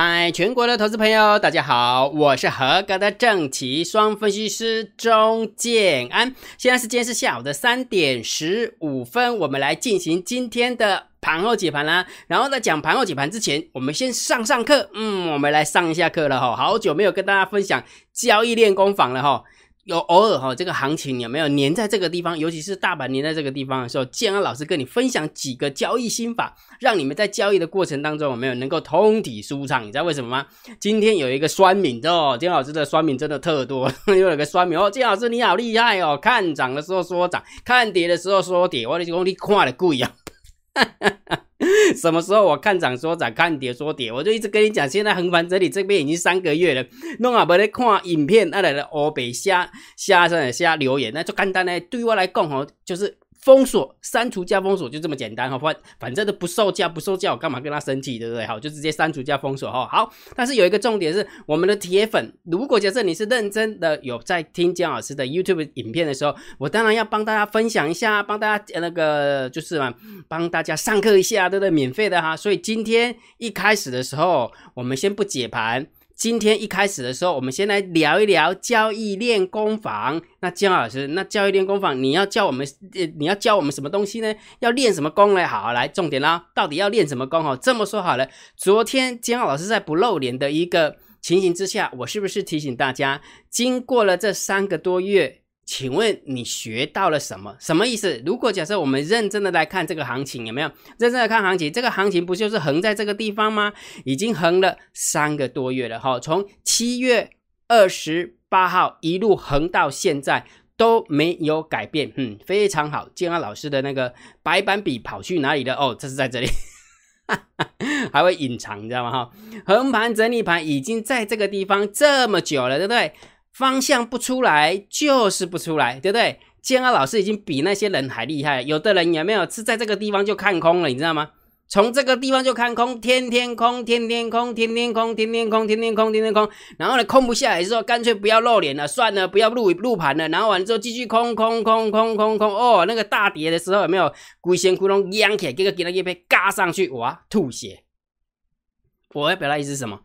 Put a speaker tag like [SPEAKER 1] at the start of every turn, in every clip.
[SPEAKER 1] 嗨，全国的投资朋友，大家好，我是合格的正奇双分析师钟建安。现在时间是下午的三点十五分，我们来进行今天的盘后解盘啦。然后在讲盘后解盘之前，我们先上上课。嗯，我们来上一下课了哈，好久没有跟大家分享交易练功坊了哈。有偶尔哈，这个行情有没有粘在这个地方？尤其是大盘粘在这个地方的时候，建安老师跟你分享几个交易心法，让你们在交易的过程当中有没有能够通体舒畅？你知道为什么吗？今天有一个酸敏哦，建安老师的酸敏真的特多，又有个酸敏哦，建老师你好厉害哦，看涨的时候说涨，看跌的时候说跌，我的兄弟看的贵啊！什么时候我看涨说涨，看跌说跌，我就一直跟你讲，现在横盘整理这边已经三个月了，弄啊不咧看影片，那来的欧北虾虾上虾留言，那就简单呢，对我来讲哦，就是。封锁、删除加封锁就这么简单哈，反反正都不售价，不售价，我干嘛跟他生气，对不对？好，就直接删除加封锁哈。好，但是有一个重点是，我们的铁粉，如果假设你是认真的有在听姜老师的 YouTube 影片的时候，我当然要帮大家分享一下，帮大家那个就是嘛，帮大家上课一下，对不对？免费的哈。所以今天一开始的时候，我们先不解盘。今天一开始的时候，我们先来聊一聊交易练功房。那姜老师，那交易练功房，你要教我们，你要教我们什么东西呢？要练什么功呢？好，来重点啦，到底要练什么功？哦，这么说好了，昨天姜老师在不露脸的一个情形之下，我是不是提醒大家，经过了这三个多月？请问你学到了什么？什么意思？如果假设我们认真的来看这个行情，有没有认真的看行情？这个行情不就是横在这个地方吗？已经横了三个多月了哈，从七月二十八号一路横到现在都没有改变，嗯，非常好。建安老师的那个白板笔跑去哪里了？哦，这是在这里，还会隐藏，你知道吗？哈，横盘整理盘已经在这个地方这么久了，对不对？方向不出来就是不出来，对不对？建安老师已经比那些人还厉害。有的人有没有是在这个地方就看空了，你知道吗？从这个地方就看空，天天空，天天空，天天空，天天空，天天空，天天空。然后呢，空不下来之后，干脆不要露脸了，算了，不要录录盘了。然后完之后继续空空空空空空。哦，那个大跌的时候有没有龟仙窟窿扬起来，给个给那一被嘎上去，哇，吐血！我要表达意思是什么？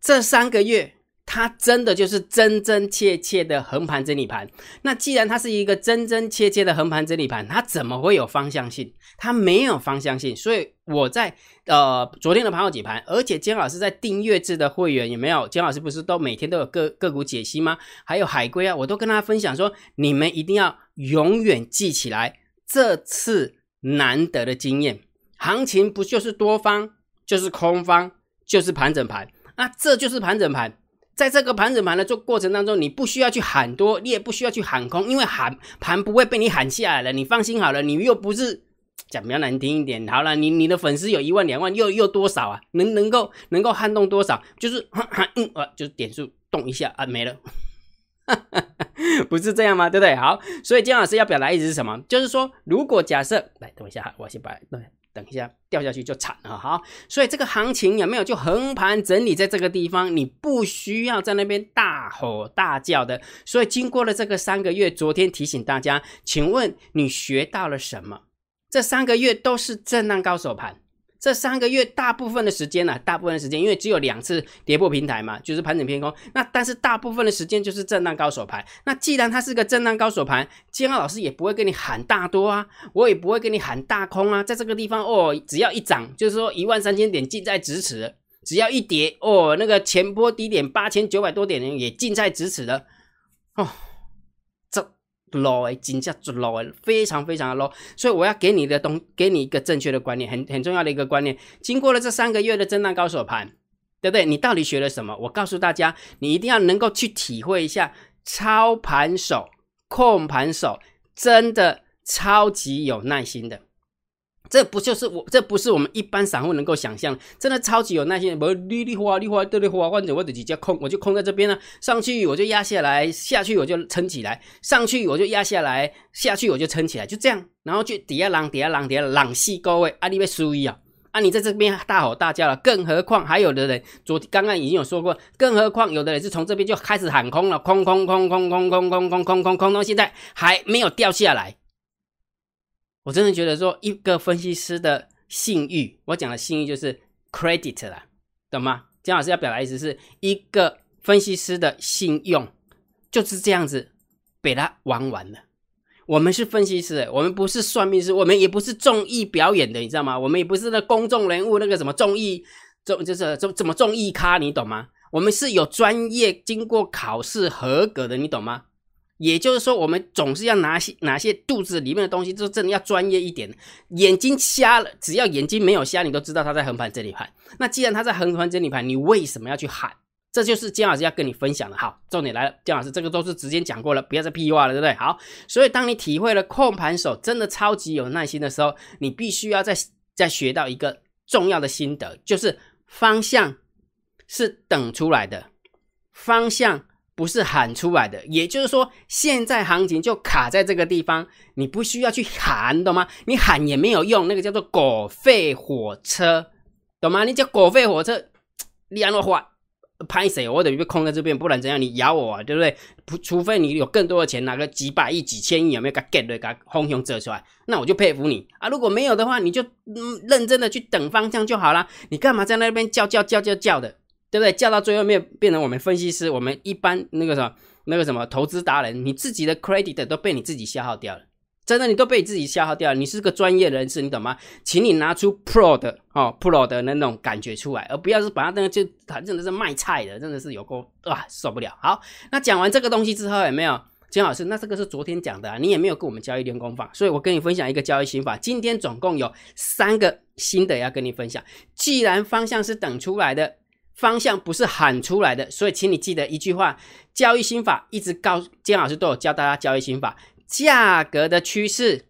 [SPEAKER 1] 这三个月。它真的就是真真切切的横盘整理盘。那既然它是一个真真切切的横盘整理盘，它怎么会有方向性？它没有方向性。所以我在呃昨天的盘后解盘，而且姜老师在订阅制的会员有没有？姜老师不是都每天都有个个股解析吗？还有海龟啊，我都跟大家分享说，你们一定要永远记起来这次难得的经验。行情不就是多方，就是空方，就是盘整盘？那这就是盘整盘。在这个盘整盘的做过程当中，你不需要去喊多，你也不需要去喊空，因为喊盘不会被你喊下来了。你放心好了，你又不是讲比较难听一点，好了，你你的粉丝有一万两万，又又多少啊？能能够能够撼动多少？就是 嗯呃，就是点数动一下啊，没了，不是这样吗？对不对？好，所以姜老师要表达意思是什么？就是说，如果假设来等一下，我先把对。等一下，掉下去就惨了哈。所以这个行情有没有就横盘整理在这个地方？你不需要在那边大吼大叫的。所以经过了这个三个月，昨天提醒大家，请问你学到了什么？这三个月都是震荡高手盘。这三个月大部分的时间呢，大部分的时间，因为只有两次跌破平台嘛，就是盘整偏空。那但是大部分的时间就是震荡高手盘。那既然它是个震荡高手盘，金浩老师也不会跟你喊大多啊，我也不会跟你喊大空啊。在这个地方哦，只要一涨，就是说一万三千点近在咫尺；只要一跌哦，那个前波低点八千九百多点也近在咫尺的哦。Low 哎，金价就 low 哎，非常非常的 low，所以我要给你的东，给你一个正确的观念，很很重要的一个观念。经过了这三个月的震荡高手盘，对不对？你到底学了什么？我告诉大家，你一定要能够去体会一下，操盘手、控盘手真的超级有耐心的。这不就是我？这不是我们一般散户能够想象，真的超级有耐心。我，绿绿花绿花绿绿花，或者我直接空，我就空在这边呢。上去我就压下来，下去我就撑起来，上去我就压下来，下去我就撑起来，就这样。然后就底下浪，底下浪，底下浪细高位，啊，你被输一啊！啊，你在这边大吼大叫了，更何况还有的人，昨刚刚已经有说过，更何况有的人是从这边就开始喊空了，空空空空空空空空空空空，到现在还没有掉下来。我真的觉得说，一个分析师的信誉，我讲的信誉就是 credit 啦，懂吗？姜老师要表达意思是一个分析师的信用就是这样子被他玩完了。我们是分析师，我们不是算命师，我们也不是综艺表演的，你知道吗？我们也不是那公众人物，那个什么综艺，综就是怎么怎么综艺咖，你懂吗？我们是有专业、经过考试合格的，你懂吗？也就是说，我们总是要拿些哪些肚子里面的东西，就真的要专业一点。眼睛瞎了，只要眼睛没有瞎，你都知道他在横盘整理盘。那既然他在横盘整理盘，你为什么要去喊？这就是姜老师要跟你分享的。好，重点来了，姜老师这个都是直接讲过了，不要再屁话了，对不对？好，所以当你体会了控盘手真的超级有耐心的时候，你必须要再再学到一个重要的心得，就是方向是等出来的，方向不是喊出来的。也就是说，现在行情就卡在这个地方，你不需要去喊，懂吗？你喊也没有用，那个叫做狗吠火车，懂吗？你叫狗吠火车，你安诺话。拍谁？我等于被空在这边，不然怎样？你咬我，啊，对不对？除除非你有更多的钱，拿个几百亿、几千亿，有没有给 get 的，给轰熊折出来？那我就佩服你啊！如果没有的话，你就嗯认真的去等方向就好了。你干嘛在那边叫叫叫叫叫的？对不对？叫到最后面变成我们分析师，我们一般那个什么那个什么投资达人，你自己的 credit 都被你自己消耗掉了。真的，你都被自己消耗掉了。你是个专业人士，你懂吗？请你拿出 pro 的哦，pro 的那种感觉出来，而不要是把它那个就他真的是卖菜的，真的是有够啊受不了。好，那讲完这个东西之后，有没有金老师？那这个是昨天讲的，你也没有跟我们交易练功法，所以我跟你分享一个交易心法。今天总共有三个新的要跟你分享。既然方向是等出来的，方向不是喊出来的，所以请你记得一句话：交易心法一直告金老师都有教大家交易心法。价格的趋势，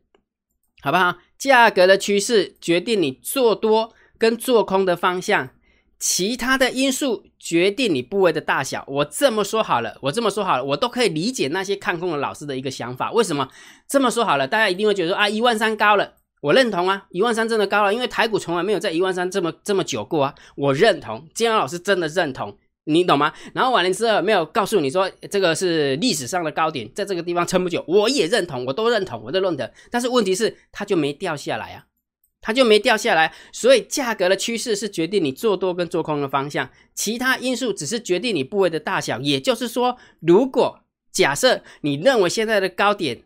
[SPEAKER 1] 好不好？价格的趋势决定你做多跟做空的方向，其他的因素决定你部位的大小。我这么说好了，我这么说好了，我都可以理解那些看空的老师的一个想法。为什么这么说好了？大家一定会觉得说啊，一万三高了，我认同啊，一万三真的高了，因为台股从来没有在一万三这么这么久过啊，我认同，金阳老师真的认同。你懂吗？然后完了之后没有告诉你说这个是历史上的高点，在这个地方撑不久，我也认同，我都认同，我都认同。但是问题是它就没掉下来啊，它就没掉下来。所以价格的趋势是决定你做多跟做空的方向，其他因素只是决定你部位的大小。也就是说，如果假设你认为现在的高点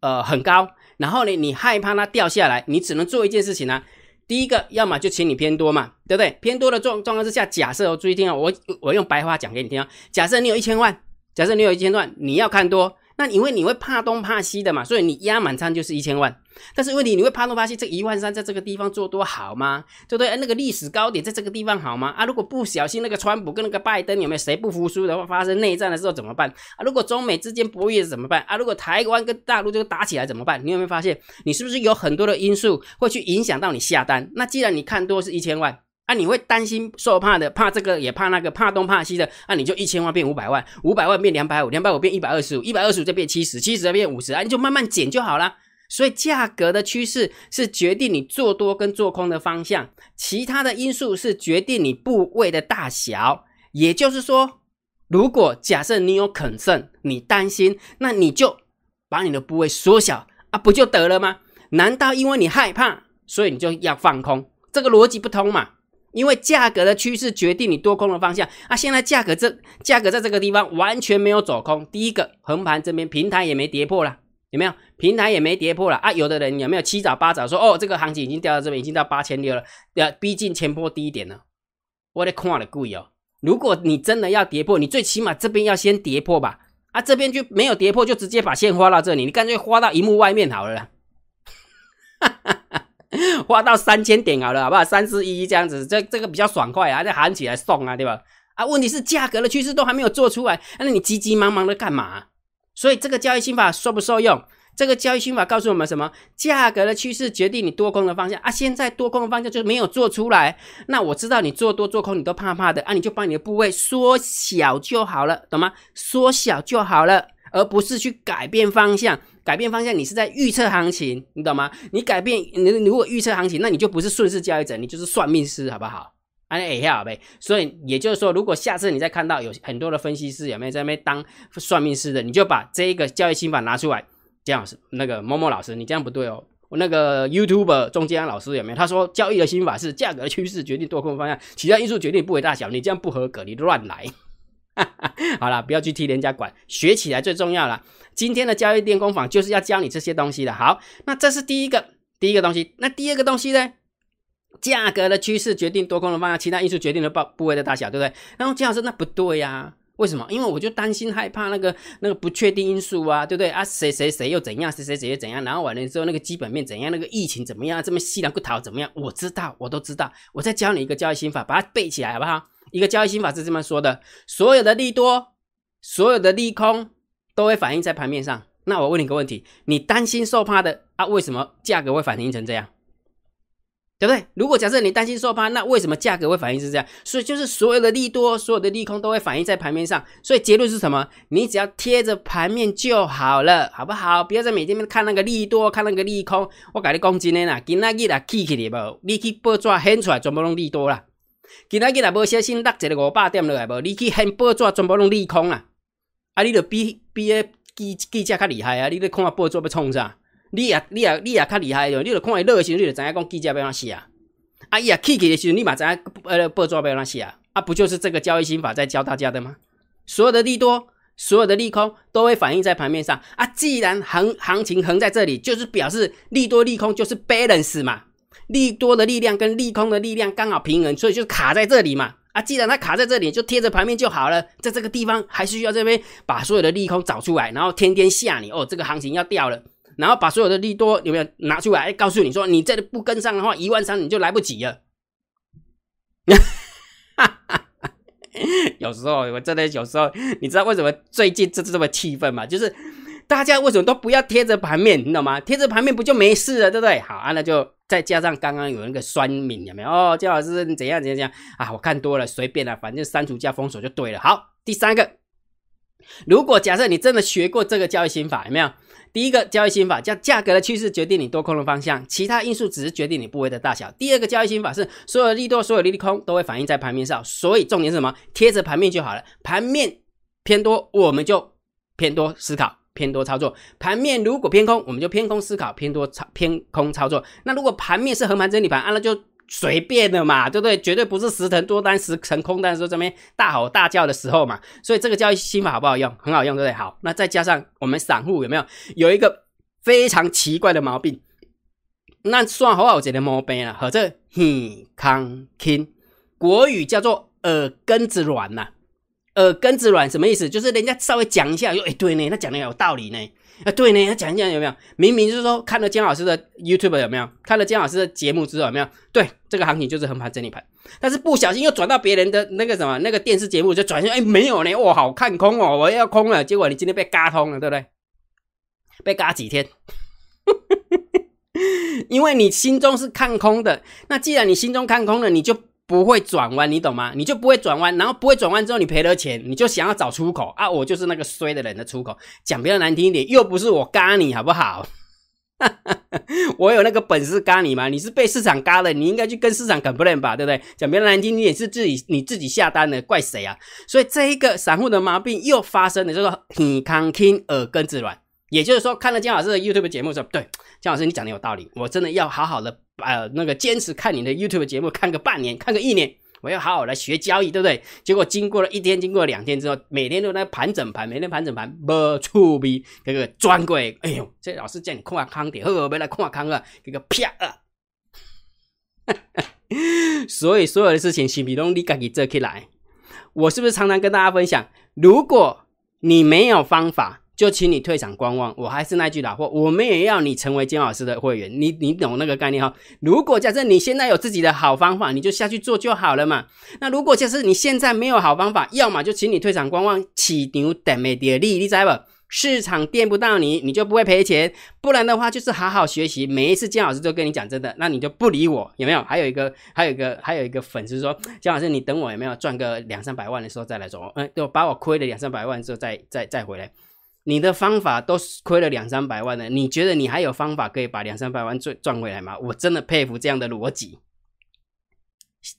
[SPEAKER 1] 呃很高，然后呢你害怕它掉下来，你只能做一件事情啊。第一个，要么就请你偏多嘛，对不对？偏多的状状况之下，假设我，注意听啊，我我用白话讲给你听啊。假设你有一千万，假设你有一千万，你要看多。那因为你会怕东怕西的嘛，所以你压满仓就是一千万。但是问题你会怕东怕西，这一万三在这个地方做多好吗？对不对？那个历史高点在这个地方好吗？啊，如果不小心那个川普跟那个拜登有没有谁不服输的话，发生内战的时候怎么办？啊，如果中美之间博弈怎么办？啊，如果台湾跟大陆就打起来怎么办？你有没有发现，你是不是有很多的因素会去影响到你下单？那既然你看多是一千万。啊，你会担心受怕的，怕这个也怕那个，怕东怕西的，那你就一千万变五百万，五百万变两百五，两百五变一百二十五，一百二十五再变七十，七十再变五十，啊，你就慢慢减就好了。所以价格的趋势是决定你做多跟做空的方向，其他的因素是决定你部位的大小。也就是说，如果假设你有肯胜，你担心，那你就把你的部位缩小啊，不就得了吗？难道因为你害怕，所以你就要放空？这个逻辑不通嘛？因为价格的趋势决定你多空的方向啊！现在价格这价格在这个地方完全没有走空。第一个横盘这边平台也没跌破了，有没有？平台也没跌破了啊！有的人有没有七早八早说哦，这个行情已经掉到这边，已经到八千六了，要逼近前波低点了。我得看了贵哦！如果你真的要跌破，你最起码这边要先跌破吧？啊，这边就没有跌破，就直接把线画到这里，你干脆画到荧幕外面好了。哈哈哈。花到三千点好了，好不好？三四一这样子，这这个比较爽快啊，再喊起来送啊，对吧？啊，问题是价格的趋势都还没有做出来，那你急急忙忙的干嘛？所以这个交易心法受不受用？这个交易心法告诉我们什么？价格的趋势决定你多空的方向啊！现在多空的方向就是没有做出来，那我知道你做多做空你都怕怕的啊，你就把你的部位缩小就好了，懂吗？缩小就好了，而不是去改变方向。改变方向，你是在预测行情，你懂吗？你改变，你如果预测行情，那你就不是顺势交易者，你就是算命师，好不好？安一下呗。所以也就是说，如果下次你再看到有很多的分析师有没有在那边当算命师的，你就把这一个交易心法拿出来，姜老师，那个某某老师，你这样不对哦。我那个 YouTube 中间老师有没有？他说交易的心法是价格趋势决定多空方向，其他因素决定部位大小。你这样不合格，你乱来。好了，不要去替人家管，学起来最重要了。今天的交易电工坊就是要教你这些东西的。好，那这是第一个第一个东西。那第二个东西呢？价格的趋势决定多空的方向，其他因素决定了部部位的大小，对不对？然后金老师，那不对呀？为什么？因为我就担心害怕那个那个不确定因素啊，对不对啊？谁谁谁又怎样？谁谁谁又怎样？然后完了之后，那个基本面怎样？那个疫情怎么样？这么细粮不逃怎么样？我知道，我都知道。我再教你一个交易心法，把它背起来好不好？一个交易心法是这么说的：所有的利多，所有的利空都会反映在盘面上。那我问你个问题：你担心受怕的啊？为什么价格会反映成这样？对不对？如果假设你担心受怕，那为什么价格会反应是这样？所以就是所有的利多、所有的利空都会反映在盘面上。所以结论是什么？你只要贴着盘面就好了，好不好？不要在每天看那个利多、看那个利空。我跟你讲今天啦，今仔日啦起起来无？你去报纸显出来全部拢利多啦。今仔日啦无小心落一个五百点落来无？你去显报纸全部拢利空啦。啊，你著比比个记记者较厉害啊！你咧看报纸要创啥？你也你也你也较厉害哟！你著看伊热时，你就知影讲记者要安怎写啊？啊，伊也起起的时候，你嘛知影呃报纸要安怎写啊？啊，不就是这个交易心法在教大家的吗？所有的利多，所有的利空都会反映在盘面上啊。既然行行情横在这里，就是表示利多利空就是 balance 嘛，利多的力量跟利空的力量刚好平衡，所以就卡在这里嘛。啊，既然它卡在这里，就贴着盘面就好了。在这个地方还需要这边把所有的利空找出来，然后天天吓你哦，这个行情要掉了。然后把所有的利多有没有拿出来？告诉你说，你这不跟上的话，一万三你就来不及了。哈哈哈有时候我真的有时候，你知道为什么最近这这么气愤吗？就是大家为什么都不要贴着盘面，你懂吗？贴着盘面不就没事了，对不对？好啊，那就再加上刚刚有那个酸敏，有没有？哦，姜老师你怎样怎样怎样啊？我看多了，随便了，反正删除加封锁就对了。好，第三个，如果假设你真的学过这个交易心法，有没有？第一个交易心法叫价格的趋势决定你多空的方向，其他因素只是决定你部位的大小。第二个交易心法是所有利多、所有利空都会反映在盘面上，所以重点是什么？贴着盘面就好了。盘面偏多，我们就偏多思考，偏多操作；盘面如果偏空，我们就偏空思考，偏多操偏空操作。那如果盘面是横盘整理盘，啊，那就。随便的嘛，对不对？绝对不是十成多单、十成空单的时候这边大吼大叫的时候嘛。所以这个交易心法好不好用？很好用，对不对？好，那再加上我们散户有没有有一个非常奇怪的毛病？那算好好这的毛病了，和这耳康听，国语叫做耳根子软呐。呃根子软什么意思？就是人家稍微讲一下，说哎对呢，他讲的有道理呢。啊，对呢，他讲一讲有没有？明明就是说看了姜老师的 YouTube 有没有？看了姜老师的节目之后有没有？对，这个行情就是横盘整理盘，但是不小心又转到别人的那个什么那个电视节目，就转向哎没有呢，哇，好看空哦，我要空了，结果你今天被嘎通了，对不对？被嘎几天？因为你心中是看空的，那既然你心中看空了，你就。不会转弯，你懂吗？你就不会转弯，然后不会转弯之后，你赔了钱，你就想要找出口啊！我就是那个衰的人的出口，讲比较难听一点，又不是我嘎你，好不好？我有那个本事嘎你吗？你是被市场嘎了，你应该去跟市场扛不能吧，对不对？讲比较难听，你也是自己你自己下单的，怪谁啊？所以这一个散户的毛病又发生了，就是耳康听耳根子软。也就是说，看了姜老师的 YouTube 节目说，对，姜老师你讲的有道理，我真的要好好的呃那个坚持看你的 YouTube 节目，看个半年，看个一年，我要好好来学交易，对不对？结果经过了一天，经过两天之后，每天都在盘整盘，每天盘整盘，不出逼，这个专柜，哎呦，这老师叫你看康点，呵，别来看康啊，这个啪啊！所以所有的事情，新比东你自己做起来，我是不是常常跟大家分享？如果你没有方法。就请你退场观望。我还是那句老话，我们也要你成为金老师的会员。你你懂那个概念哈？如果假设你现在有自己的好方法，你就下去做就好了嘛。那如果假设你现在没有好方法，要么就请你退场观望，起牛等没跌利，你知不？市场垫不到你，你就不会赔钱。不然的话，就是好好学习。每一次姜老师都跟你讲真的，那你就不理我，有没有？还有一个，还有一个，还有一个粉丝说，姜老师，你等我有没有赚个两三百万的时候再来做？嗯，就把我亏了两三百万之后再再再回来。你的方法都亏了两三百万的，你觉得你还有方法可以把两三百万赚赚回来吗？我真的佩服这样的逻辑。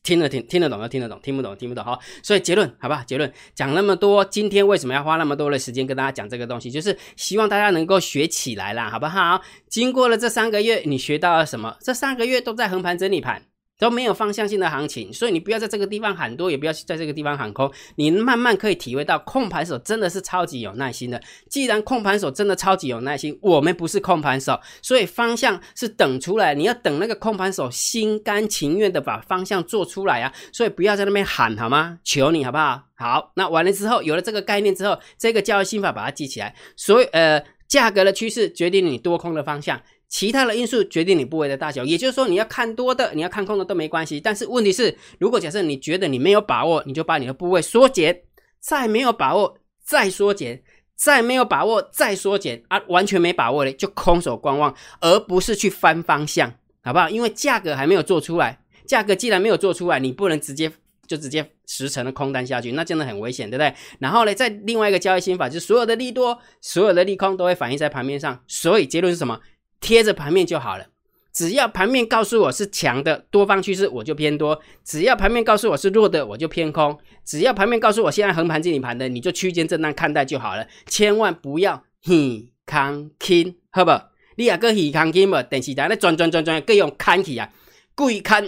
[SPEAKER 1] 听得听听得懂就听得懂，听不懂听不懂哈。所以结论好吧？结论讲那么多，今天为什么要花那么多的时间跟大家讲这个东西？就是希望大家能够学起来啦，好不好？经过了这三个月，你学到了什么？这三个月都在横盘整理盘。都没有方向性的行情，所以你不要在这个地方喊多，也不要在这个地方喊空。你慢慢可以体会到，控盘手真的是超级有耐心的。既然控盘手真的超级有耐心，我们不是控盘手，所以方向是等出来。你要等那个控盘手心甘情愿的把方向做出来啊！所以不要在那边喊好吗？求你好不好？好，那完了之后，有了这个概念之后，这个交易心法把它记起来。所以呃，价格的趋势决定你多空的方向。其他的因素决定你部位的大小，也就是说，你要看多的，你要看空的都没关系。但是问题是，如果假设你觉得你没有把握，你就把你的部位缩减，再没有把握再缩减，再没有把握再缩减啊，完全没把握的就空手观望，而不是去翻方向，好不好？因为价格还没有做出来，价格既然没有做出来，你不能直接就直接实成的空单下去，那真的很危险，对不对？然后呢，在另外一个交易心法，就是所有的利多、所有的利空都会反映在盘面上，所以结论是什么？贴着盘面就好了，只要盘面告诉我是强的多方趋势，我就偏多；只要盘面告诉我是弱的，我就偏空；只要盘面告诉我现在横盘整理盘的，你就区间震荡看待就好了，千万不要喜康轻，好不？你也个喜康轻嘛，电视台咧转转转转，各用看起啊，故意看，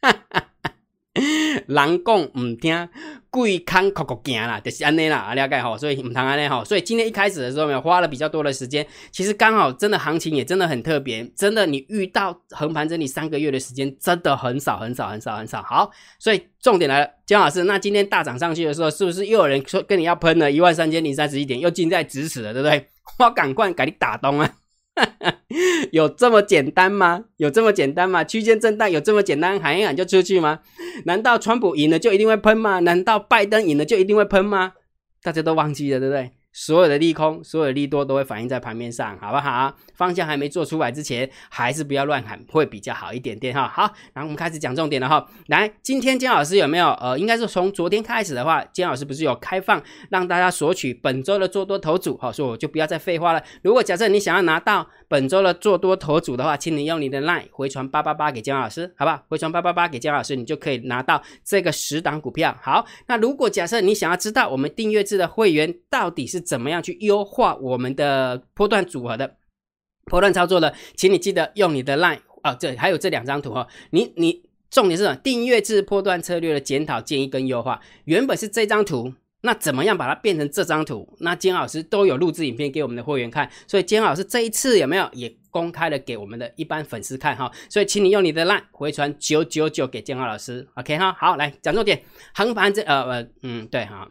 [SPEAKER 1] 哈哈。人讲唔听，贵看哭哭惊啦，就是安尼啦，了解吼，所以唔通安尼吼，所以今天一开始的时候，花了比较多的时间，其实刚好真的行情也真的很特别，真的你遇到横盘整理三个月的时间，真的很少很少很少很少。好，所以重点来了，姜老师，那今天大涨上去的时候，是不是又有人说跟你要喷了一万三千零三十一点，又近在咫尺了，对不对？我赶快给你打东啊！有这么简单吗？有这么简单吗？区间震荡有这么简单，喊一喊就出去吗？难道川普赢了就一定会喷吗？难道拜登赢了就一定会喷吗？大家都忘记了，对不对？所有的利空，所有的利多都会反映在盘面上，好不好？方向还没做出来之前，还是不要乱喊，会比较好一点点哈。好，然后我们开始讲重点了哈。来，今天姜老师有没有？呃，应该是从昨天开始的话，姜老师不是有开放让大家索取本周的做多头组？好，所以我就不要再废话了。如果假设你想要拿到本周的做多头组的话，请你用你的 LINE 回传八八八给姜老师，好不好？回传八八八给姜老师，你就可以拿到这个十档股票。好，那如果假设你想要知道我们订阅制的会员到底是怎么样去优化我们的波段组合的波段操作的，请你记得用你的 line 啊，这还有这两张图哈，你你重点是什么？订阅制波段策略的检讨建议跟优化，原本是这张图，那怎么样把它变成这张图？那金老师都有录制影片给我们的会员看，所以金老师这一次有没有也公开了给我们的一般粉丝看哈？所以请你用你的 line 回传九九九给金浩老师，OK 哈？好，来讲重点，横盘这呃呃嗯对哈。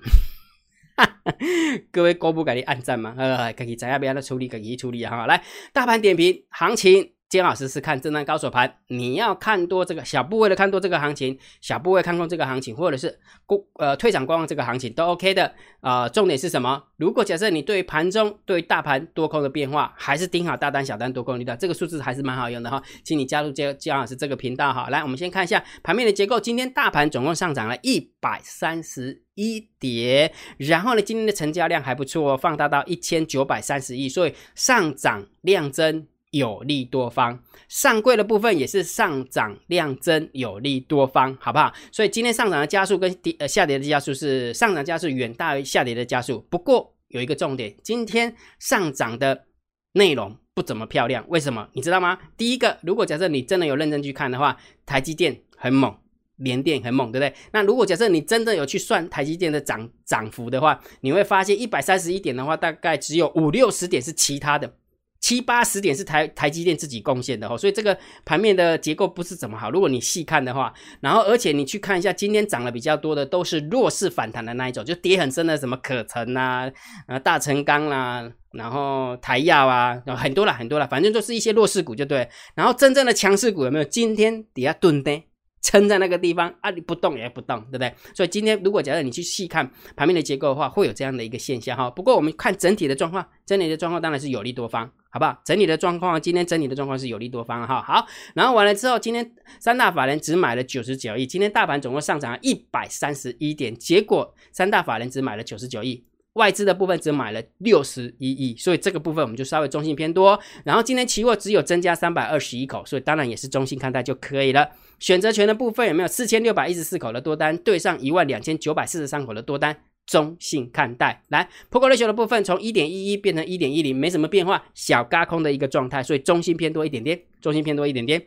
[SPEAKER 1] 各位哥不给你按赞吗？呃，可以怎样不要的处理，可以处理哈。来，大盘点评行情。金老师是看震荡高手盘，你要看多这个小部位的看多这个行情，小部位看空这个行情，或者是过呃退场观望这个行情都 OK 的啊。重点是什么？如果假设你对盘中对大盘多空的变化，还是盯好大单小单多空力道，这个数字还是蛮好用的哈。请你加入姜姜老师这个频道哈。来，我们先看一下盘面的结构。今天大盘总共上涨了一百三十一点，然后呢，今天的成交量还不错，放大到一千九百三十亿，所以上涨量增。有利多方上柜的部分也是上涨量增，有利多方，好不好？所以今天上涨的加速跟跌呃下跌的加速是上涨加速远大于下跌的加速。不过有一个重点，今天上涨的内容不怎么漂亮，为什么？你知道吗？第一个，如果假设你真的有认真去看的话，台积电很猛，联电很猛，对不对？那如果假设你真的有去算台积电的涨涨幅的话，你会发现一百三十一点的话，大概只有五六十点是其他的。七八十点是台台积电自己贡献的哈，所以这个盘面的结构不是怎么好。如果你细看的话，然后而且你去看一下，今天涨了比较多的都是弱势反弹的那一种，就跌很深的什么可成啊、啊大成钢啦，然后台药啊，很多了很多了，反正都是一些弱势股就对。然后真正的强势股有没有？今天底下蹲的。撑在那个地方啊，你不动也不动，对不对？所以今天如果假设你去细看盘面的结构的话，会有这样的一个现象哈。不过我们看整体的状况，整体的状况当然是有利多方，好不好？整体的状况，今天整体的状况是有利多方哈。好，然后完了之后，今天三大法人只买了九十九亿，今天大盘总共上涨了一百三十一点，结果三大法人只买了九十九亿，外资的部分只买了六十一亿，所以这个部分我们就稍微中性偏多。然后今天期货只有增加三百二十一口，所以当然也是中性看待就可以了。选择权的部分有没有四千六百一十四口的多单对上一万两千九百四十三口的多单？中性看待。来，Poker Ratio 的部分从一点一一变成一点一零，没什么变化，小嘎空的一个状态，所以中性偏多一点点，中性偏多一点点，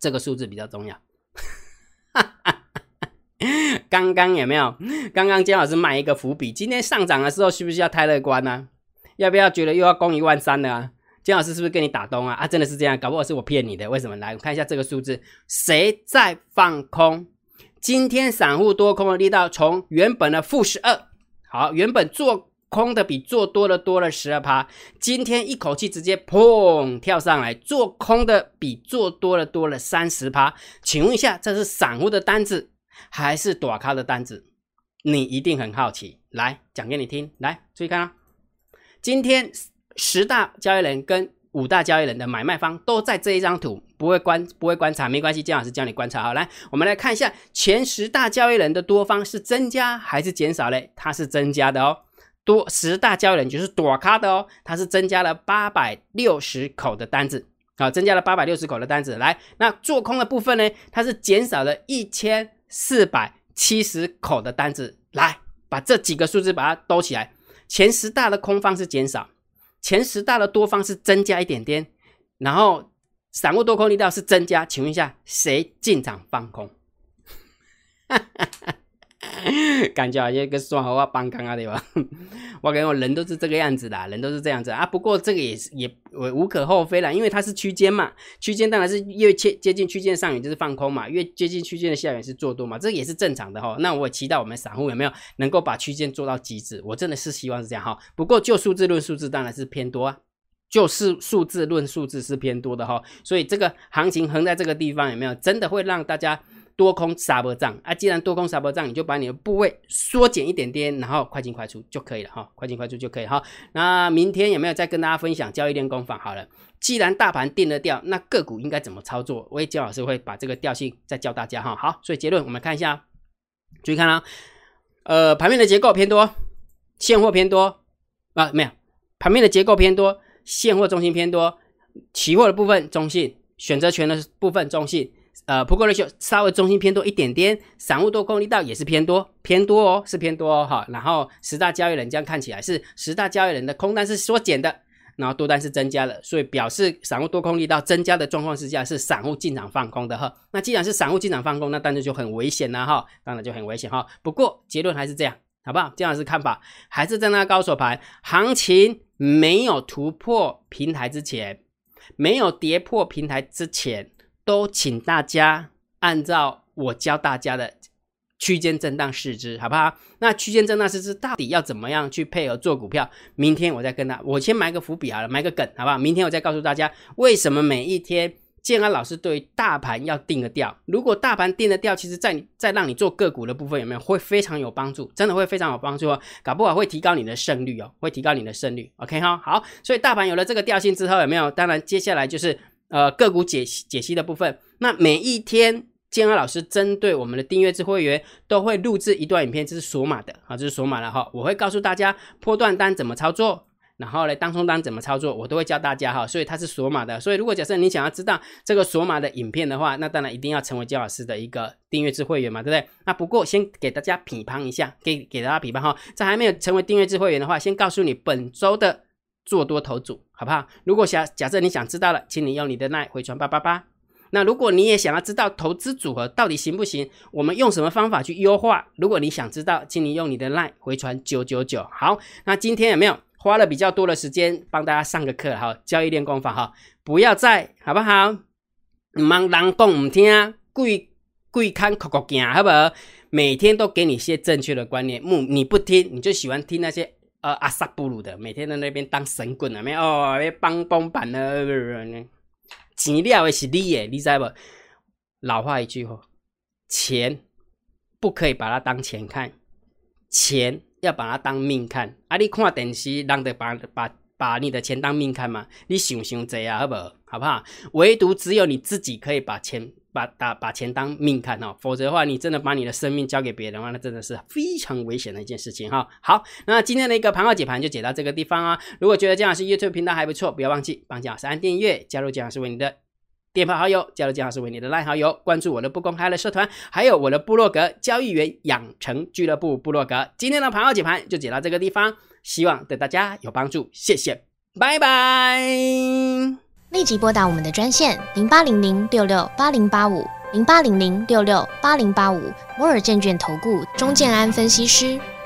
[SPEAKER 1] 这个数字比较重要。哈 哈 刚刚有没有？刚刚姜老师卖一个伏笔，今天上涨的时候需不需要太乐观呢？要不要觉得又要攻一万三了啊？姜老师是不是跟你打东啊？啊，真的是这样，搞不好是我骗你的。为什么？来，我看一下这个数字，谁在放空？今天散户多空的力道从原本的负十二，好，原本做空的比做多的多了十二趴，今天一口气直接砰跳上来，做空的比做多的多了三十趴。请问一下，这是散户的单子还是短咖的单子？你一定很好奇，来讲给你听。来，注意看啊，今天十大交易人跟五大交易人的买卖方都在这一张图，不会观不会观察没关系，姜老师教你观察好。来，我们来看一下前十大交易人的多方是增加还是减少嘞？它是增加的哦，多十大交易人就是躲咖的哦，它是增加了八百六十口的单子，好，增加了八百六十口的单子。来，那做空的部分呢？它是减少了一千四百七十口的单子。来，把这几个数字把它兜起来，前十大的空方是减少。前十大的多方是增加一点点，然后散户多空力道是增加，请问一下谁进场放空？哈哈哈 感觉好像跟说好话帮刚啊对吧？我感觉人都是这个样子的，人都是这样子啊。不过这个也是也我无可厚非啦，因为它是区间嘛，区间当然是越接接近区间上缘就是放空嘛，越接近区间的下缘是做多嘛，这也是正常的哈。那我期待我们散户有没有能够把区间做到极致？我真的是希望是这样哈。不过就数字论数字当然是偏多啊，就是数字论数字是偏多的哈。所以这个行情横在这个地方有没有真的会让大家？多空杀波仗啊！既然多空杀波仗，你就把你的部位缩减一点点，然后快进快出就可以了哈，快进快出就可以哈。那明天有没有再跟大家分享交易练功法？好了，既然大盘定了调，那个股应该怎么操作？我也姜老师会把这个调性再教大家哈。好，所以结论我们看一下，注意看啊，呃，盘面的结构偏多，现货偏多啊，没有，盘面的结构偏多，现货中心偏多，期货的部分中性，选择权的部分中性。呃，不过呢就稍微中心偏多一点点，散户多空力道也是偏多，偏多哦，是偏多哦，哈。然后十大交易人这样看起来是十大交易人的空单是缩减的，然后多单是增加了，所以表示散户多空力道增加的状况之下是散户进场放空的哈。那既然是散户进场放空，那当然就很危险了哈，当然就很危险哈。不过结论还是这样，好不好？这样是看法，还是在那高手盘，行情没有突破平台之前，没有跌破平台之前。都请大家按照我教大家的区间震荡试之，好不好？那区间震荡试之到底要怎么样去配合做股票？明天我再跟他，我先埋个伏笔好了，埋个梗，好不好？明天我再告诉大家为什么每一天建安老师对大盘要定个调。如果大盘定的调，其实在在让你做个股的部分有没有会非常有帮助？真的会非常有帮助哦，搞不好会提高你的胜率哦，会提高你的胜率。OK 哈，好，所以大盘有了这个调性之后，有没有？当然接下来就是。呃，个股解析解析的部分，那每一天建安老师针对我们的订阅制会员都会录制一段影片，这是锁码的啊，这是锁码了哈。我会告诉大家破断单怎么操作，然后呢，当冲单怎么操作，我都会教大家哈。所以它是锁码的，所以如果假设你想要知道这个锁码的影片的话，那当然一定要成为姜老师的一个订阅制会员嘛，对不对？那不过先给大家批判一下，给给大家批判哈，在还没有成为订阅制会员的话，先告诉你本周的。做多头组好不好？如果想假设你想知道了，请你用你的 line 回传八八八。那如果你也想要知道投资组合到底行不行，我们用什么方法去优化？如果你想知道，请你用你的 line 回传九九九。好，那今天有没有花了比较多的时间帮大家上个课？哈，交易练功法哈，不要再好不好？唔忙人讲唔听，贵贵看酷酷行，好不好？每天都给你一些正确的观念，木你不听，你就喜欢听那些。呃，阿萨布鲁的每天在那边当神棍啊没有？哦，要帮帮板呢，钱了的是你耶，你知不？老话一句话，钱不可以把它当钱看，钱要把它当命看。啊，你看电视，让得把把把你的钱当命看嘛？你想想这啊，好不好？好不好？唯独只有你自己可以把钱。把打把钱当命看哦，否则的话，你真的把你的生命交给别人的话，那真的是非常危险的一件事情哈。好，那今天的一个盘号解盘就解到这个地方啊。如果觉得姜老师 YouTube 频道还不错，不要忘记帮姜老师按订阅，加入姜老师为你的电报好友，加入姜老师为你的赖好友，关注我的不公开的社团，还有我的部落格交易员养成俱乐部部落格。今天的盘号解盘就解到这个地方，希望对大家有帮助，谢谢，拜拜。
[SPEAKER 2] 立即拨打我们的专线零八零零六六八零八五零八零零六六八零八五摩尔证券投顾钟建安分析师。